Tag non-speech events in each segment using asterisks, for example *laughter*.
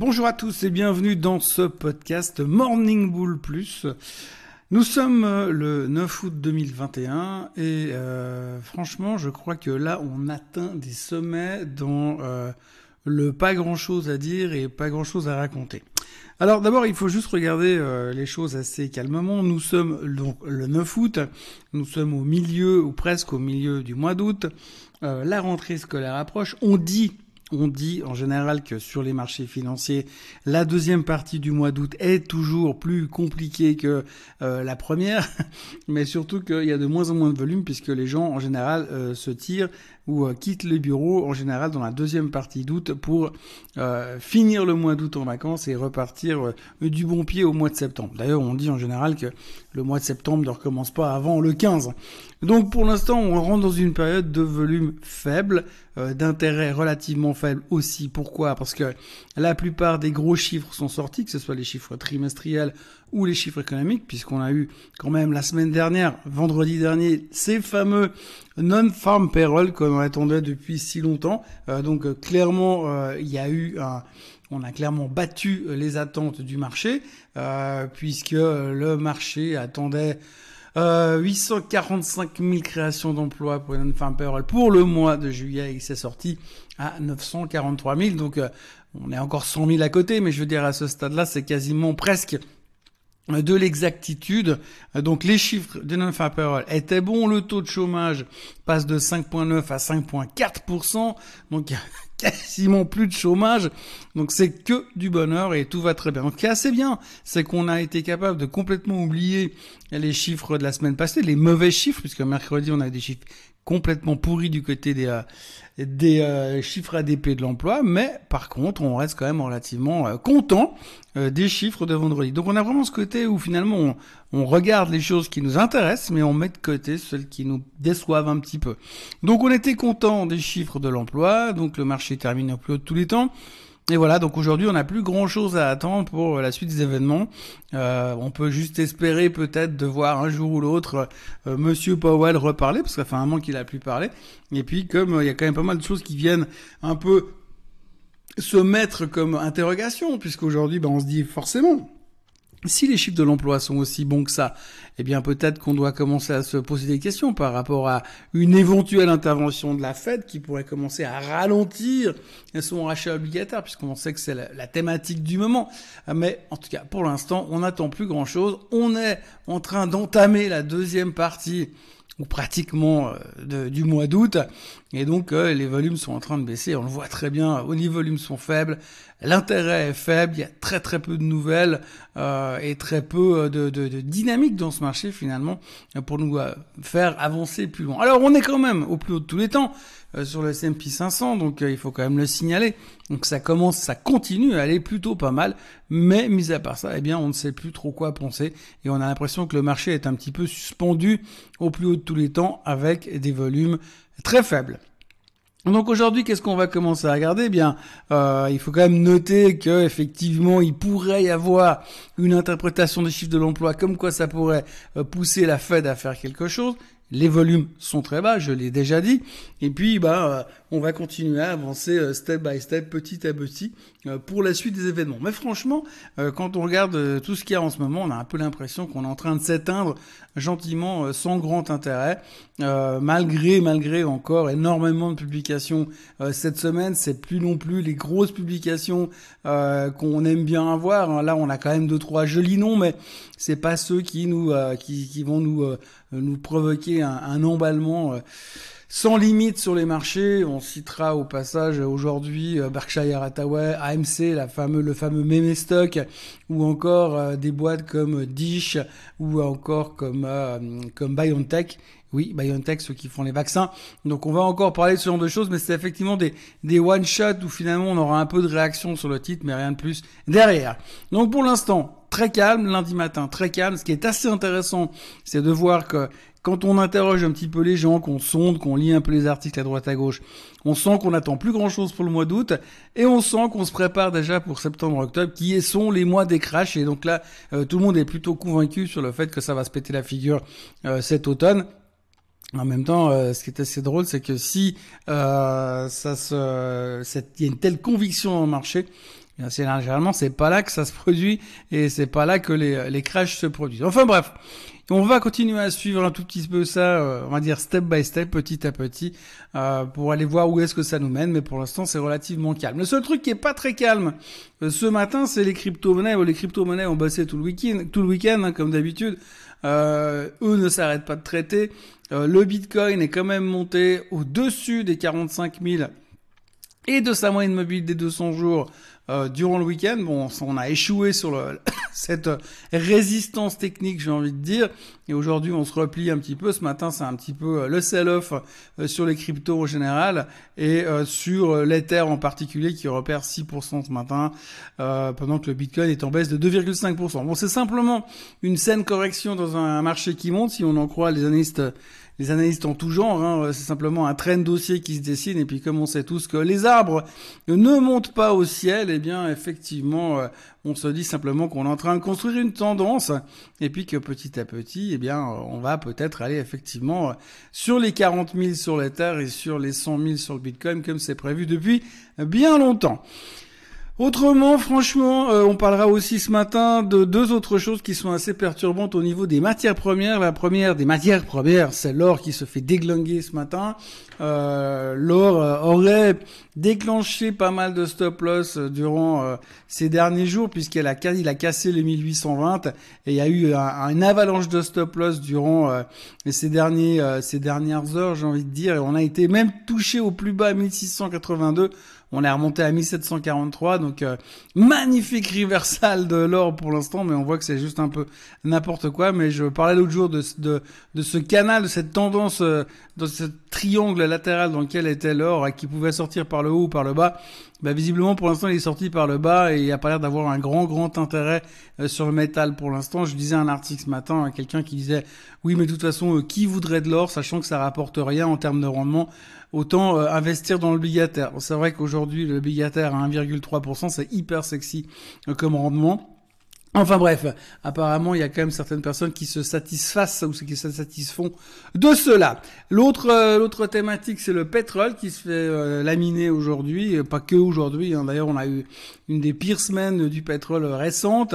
bonjour à tous et bienvenue dans ce podcast Morning Bull Plus. Nous sommes euh, le 9 août 2021 et euh, franchement je crois que là on atteint des sommets dont euh, le pas grand chose à dire et pas grand chose à raconter. Alors d'abord il faut juste regarder les choses assez calmement. Nous sommes donc le 9 août, nous sommes au milieu ou presque au milieu du mois d'août. la rentrée scolaire approche. On dit on dit en général que sur les marchés financiers, la deuxième partie du mois d'août est toujours plus compliquée que euh, la première, *laughs* mais surtout qu'il y a de moins en moins de volume puisque les gens en général euh, se tirent ou euh, quittent le bureau en général dans la deuxième partie d'août pour finir le mois d'août en vacances et repartir du bon pied au mois de septembre. D'ailleurs, on dit en général que le mois de septembre ne recommence pas avant le 15. Donc pour l'instant, on rentre dans une période de volume faible, d'intérêt relativement faible aussi. Pourquoi? Parce que la plupart des gros chiffres sont sortis, que ce soit les chiffres trimestriels ou les chiffres économiques, puisqu'on a eu quand même la semaine dernière, vendredi dernier, ces fameux non-farm payroll qu'on attendait depuis si longtemps. Euh, donc euh, clairement, euh, il y a eu un, on a clairement battu les attentes du marché, puisque le marché attendait 845 000 créations d'emplois pour les non-farm payroll pour le mois de juillet, il s'est sorti à 943 000. Donc on est encore 100 000 à côté, mais je veux dire à ce stade-là, c'est quasiment presque de l'exactitude. Donc les chiffres de non-farm étaient bons. Le taux de chômage passe de 5,9 à 5,4%. Donc il y a *laughs* quasiment plus de chômage. Donc c'est que du bonheur et tout va très bien. Donc ce qui est assez bien, c'est qu'on a été capable de complètement oublier les chiffres de la semaine passée, les mauvais chiffres, puisque mercredi on a des chiffres complètement pourri du côté des, euh, des euh, chiffres ADP de l'emploi, mais par contre, on reste quand même relativement euh, content des chiffres de vendredi. Donc on a vraiment ce côté où finalement on, regarde les choses qui nous intéressent, mais on met de côté celles qui nous déçoivent un petit peu. Donc on était content des chiffres de l'emploi, donc le marché termine au plus haut de tous les temps. Et voilà, donc aujourd'hui, on n'a plus grand-chose à attendre pour euh, la suite des événements. Euh, on peut juste espérer peut-être de voir un jour ou l'autre euh, Monsieur Powell reparler, parce que ça fait un moment qu'il a plus parlé. Et puis, comme il y a quand même pas mal de choses qui viennent un peu se mettre comme interrogation, puisqu'aujourd'hui, ben, on se dit forcément, si les chiffres de l'emploi sont aussi bons que ça, eh bien peut-être qu'on doit commencer à se poser des questions par rapport à une éventuelle intervention de la Fed qui pourrait commencer à ralentir son rachat obligataire, puisqu'on sait que c'est la, thématique du moment. Mais en tout cas, pour l'instant, on n'attend plus grand-chose. On est en train d'entamer la deuxième partie ou pratiquement euh, du mois d'août. Et donc euh, les volumes sont en train de baisser. On le voit très bien. Les volumes sont faibles. L'intérêt est faible. Il y a très très peu de nouvelles euh, et très peu de, de, dynamique dans ce marché finalement pour nous faire avancer plus loin. Alors on est quand même au plus haut de tous les temps. Euh, sur le S&P 500, donc euh, il faut quand même le signaler. Donc ça commence, ça continue à aller plutôt pas mal, mais mis à part ça, eh bien on ne sait plus trop quoi penser et on a l'impression que le marché est un petit peu suspendu au plus haut de tous les temps avec des volumes très faibles. Donc aujourd'hui, qu'est-ce qu'on va commencer à regarder? Eh Bien, euh, il faut quand même noter que effectivement, il pourrait y avoir une interprétation des chiffres de l'emploi comme quoi ça pourrait pousser la Fed à faire quelque chose. Les volumes sont très bas, je l'ai déjà dit. Et puis, bah, euh, on va continuer à avancer euh, step by step, petit à petit, euh, pour la suite des événements. Mais franchement, quand on regarde tout ce qu'il y a en ce moment, on a un peu l'impression qu'on est en train de s'éteindre gentiment, sans grand intérêt, malgré, malgré encore énormément de publications cette semaine. C'est plus non plus les grosses publications qu'on aime bien avoir. Là, on a quand même deux trois jolis noms, mais c'est pas ceux qui nous, qui, qui, vont nous nous provoquer un, un emballement sans limite sur les marchés. On citera au passage aujourd'hui euh, Berkshire Hathaway, AMC, la fameux, le fameux meme stock, ou encore euh, des boîtes comme Dish, ou encore comme, euh, comme BioNTech. Oui, BioNTech, ceux qui font les vaccins. Donc on va encore parler de ce genre de choses, mais c'est effectivement des, des one-shots où finalement on aura un peu de réaction sur le titre, mais rien de plus derrière. Donc pour l'instant, très calme, lundi matin, très calme. Ce qui est assez intéressant, c'est de voir que quand on interroge un petit peu les gens, qu'on sonde, qu'on lit un peu les articles à droite à gauche, on sent qu'on attend plus grand chose pour le mois d'août et on sent qu'on se prépare déjà pour septembre-octobre qui sont les mois des crashs et donc là euh, tout le monde est plutôt convaincu sur le fait que ça va se péter la figure euh, cet automne. En même temps, euh, ce qui est assez drôle, c'est que si ça se, il y a une telle conviction dans le marché, généralement c'est pas là que ça se produit et c'est pas là que les, les crashs se produisent. Enfin bref, on va continuer à suivre un tout petit peu ça, euh, on va dire step by step, petit à petit, euh, pour aller voir où est-ce que ça nous mène. Mais pour l'instant, c'est relativement calme. Le seul truc qui est pas très calme euh, ce matin, c'est les crypto-monnaies. Les crypto-monnaies ont bossé tout le week-end, tout le week-end hein, comme d'habitude. eux ne s'arrêtent pas de traiter. le Bitcoin est quand même monté au-dessus des 45 000 et de sa moyenne mobile des 200 jours euh, durant le week-end. Bon, on a échoué sur le, cette résistance technique, j'ai envie de dire. Et aujourd'hui, on se replie un petit peu. Ce matin, c'est un petit peu euh, le sell-off euh, sur les cryptos en général et sur l'Ether en particulier qui repère 6% ce matin, pendant que le Bitcoin est en baisse de 2,5%. Bon, c'est simplement une saine correction dans un marché qui monte, si on en croit les analystes les analystes en tout genre, hein, c'est simplement un train dossier qui se dessine, et puis comme on sait tous que les arbres ne montent pas au ciel, eh bien effectivement, euh, on se dit simplement qu'on est en train de construire une tendance, et puis que petit à petit, eh bien, on va peut-être aller effectivement sur les 40 000 sur l'Ether et sur les 100 000 sur le Bitcoin, comme c'est prévu depuis bien longtemps. Autrement, franchement, euh, on parlera aussi ce matin de deux autres choses qui sont assez perturbantes au niveau des matières premières. La première des matières premières, c'est l'or qui se fait déglinguer ce matin. Euh, l'or euh, aurait déclenché pas mal de stop loss durant ces derniers jours puisqu'il a, cassé les 1820 et il y a eu un, avalanche de stop loss durant ces derniers ces dernières heures, j'ai envie de dire, et on a été même touché au plus bas 1682 on est remonté à 1743, donc euh, magnifique reversal de l'or pour l'instant, mais on voit que c'est juste un peu n'importe quoi. Mais je parlais l'autre jour de, de, ce canal, de cette tendance, euh, de ce triangle latéral dans lequel était l'or, qui pouvait sortir par le haut ou par le bas. Bah, visiblement, pour l'instant, il est sorti par le bas et il a pas l'air d'avoir un grand, grand intérêt euh, sur le métal pour l'instant. Je disais un article ce matin quelqu'un qui disait, oui, mais de toute façon, qui voudrait de l'or, sachant que ça rapporte rien en termes de rendement autant euh, investir dans l'obligataire. C'est vrai qu'aujourd'hui, l'obligataire à 1,3%, c'est hyper sexy euh, comme rendement. Enfin bref, apparemment il y a quand même certaines personnes qui se satisfassent ou qui se satisfont de cela. L'autre euh, l'autre thématique c'est le pétrole qui se fait laminer aujourd'hui, pas que aujourd'hui. Hein. D'ailleurs on a eu une des pires semaines du pétrole récente.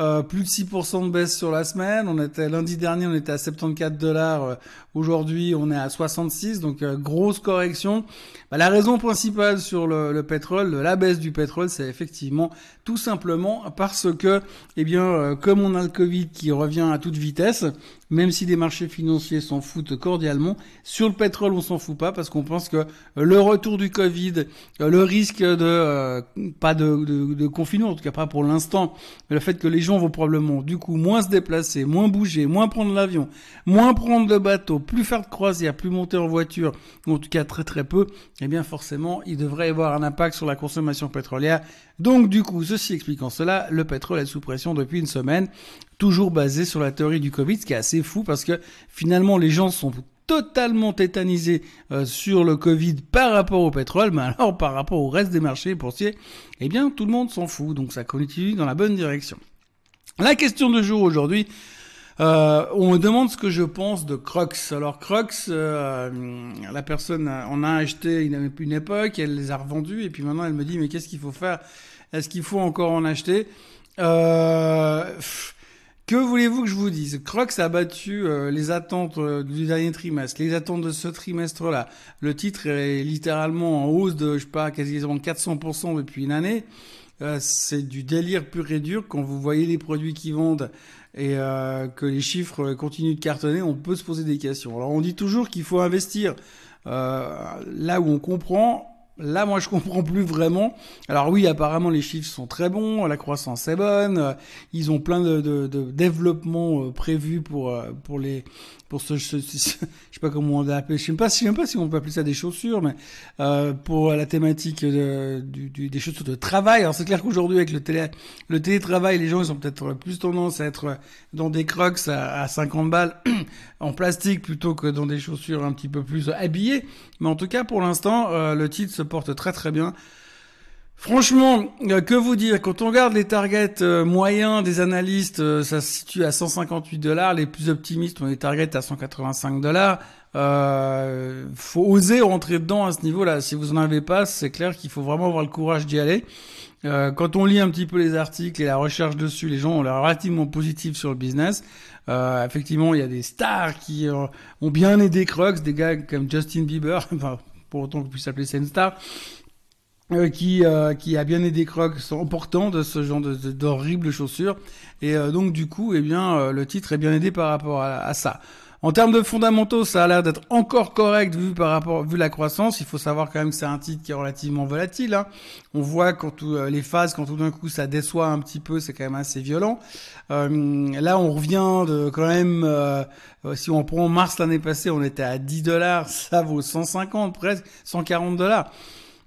Euh, plus de 6% de baisse sur la semaine. On était lundi dernier, on était à 74 dollars. Euh, aujourd'hui, on est à 66, donc euh, grosse correction. Bah, la raison principale sur le, pétrole, la baisse du pétrole, c'est effectivement tout simplement parce que, eh bien, comme on a le Covid qui revient à toute vitesse, même si les marchés financiers s'en foutent cordialement. Sur le pétrole, on s'en fout pas parce qu'on pense que euh, le retour du Covid, euh, le risque de euh, pas de, de, de, confinement, en tout cas pas pour l'instant, le fait que les gens vont probablement du coup moins se déplacer, moins bouger, moins prendre l'avion, moins prendre le bateau, plus faire de croisière, plus monter en voiture, ou en tout cas très très peu, eh bien forcément, il devrait y avoir un impact sur la consommation pétrolière. Donc du coup, ceci expliquant cela, le pétrole est sous pression depuis une semaine toujours basé sur la théorie du Covid, ce qui est assez fou parce que finalement les gens sont totalement tétanisés euh, sur le Covid par rapport au pétrole, mais alors par rapport au reste des marchés boursiers, eh bien tout le monde s'en fout, donc ça continue dans la bonne direction. La question de jour aujourd'hui, euh, on me demande ce que je pense de Crocs. Alors Crocs, euh, la personne, on a acheté une, une époque, elle les a revendus et puis maintenant elle me dit mais qu'est-ce qu'il faut faire? Est-ce qu'il faut encore en acheter? Euh, que voulez-vous que je vous dise? Crocs a battu euh, les attentes euh, du dernier trimestre, les attentes de ce trimestre-là. Le titre est littéralement en hausse de, je sais pas, quasiment 400% depuis une année. Euh, c'est du délire pur et dur. Quand vous voyez les produits qui vendent et que les chiffres continuent de cartonner, on peut se poser des questions. Alors on dit toujours qu'il faut investir là où on comprend Là, moi, je comprends plus vraiment. Alors oui, apparemment, les chiffres sont très bons, la croissance est bonne, ils ont plein de, de, de développements prévus pour pour les pour ce, je sais pas comment on l'appelle, je sais pas, je sais pas si on peut appeler ça des chaussures, mais euh, pour la thématique de, du, des chaussures de travail. Alors c'est clair qu'aujourd'hui avec le télé, le télétravail, les gens ils ont peut-être plus tendance à être dans des crocs à, à 50 balles *clears throat* en plastique plutôt que dans des chaussures un petit peu plus habillées. Mais en tout cas, pour l'instant, euh, le titre porte très très bien. Franchement, euh, que vous dire? Quand on regarde les targets euh, moyens des analystes, euh, ça se situe à 158 dollars. Les plus optimistes ont des targets à 185 dollars. Euh, faut oser rentrer dedans à ce niveau-là. Si vous en avez pas, c'est clair qu'il faut vraiment avoir le courage d'y aller. Quand on lit un petit peu les articles et la recherche dessus, les gens ont l'air relativement positifs sur le business. Effectivement, il y a des stars qui ont bien aidé Crocs, des gars comme Justin Bieber, *laughs* pour autant qu'on puisse appeler ça une star, euh, qui, euh, qui a bien aidé Crocs en portant de ce genre d'horribles chaussures. Et donc, du coup, eh bien, le titre est bien aidé par rapport à ça. En termes de fondamentaux, ça a l'air d'être encore correct vu par rapport vu la croissance. Il faut savoir quand même que c'est un titre qui est relativement volatile. Hein. On voit quand tout, euh, les phases, quand tout d'un coup ça déçoit un petit peu, c'est quand même assez violent. Euh, là, on revient de quand même. Euh, si on prend mars l'année passée, on était à 10 dollars, ça vaut 150 presque, 140 dollars.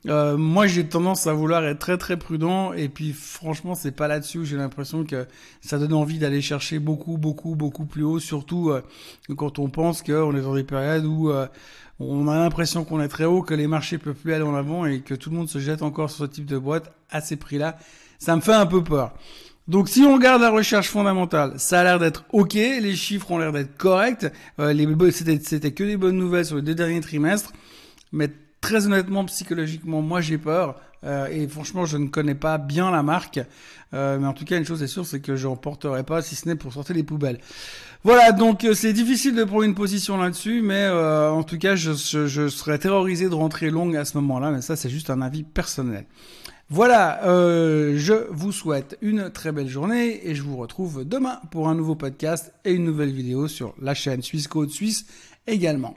Euh, moi, j'ai tendance à vouloir être très très prudent et puis franchement, c'est pas là-dessus. où J'ai l'impression que ça donne envie d'aller chercher beaucoup beaucoup beaucoup plus haut, surtout euh, quand on pense qu'on est dans des périodes où euh, on a l'impression qu'on est très haut, que les marchés peuvent plus aller en avant et que tout le monde se jette encore sur ce type de boîte à ces prix-là. Ça me fait un peu peur. Donc si on regarde la recherche fondamentale, ça a l'air d'être ok, les chiffres ont l'air d'être corrects, euh, c'était que des bonnes nouvelles sur les deux derniers trimestres, mais très honnêtement, psychologiquement, moi j'ai peur. Euh, et franchement, je ne connais pas bien la marque. Euh, mais en tout cas, une chose est sûre, c'est que je n'en porterai pas, si ce n'est pour sortir les poubelles. Voilà, donc euh, c'est difficile de prendre une position là-dessus, mais en tout cas, je, serais terrorisé de rentrer longue à ce moment-là, mais ça, c'est juste un avis personnel. Voilà, je vous souhaite une très belle journée et je vous retrouve demain pour un nouveau podcast et une nouvelle vidéo sur la chaîne Suisse Code Suisse également.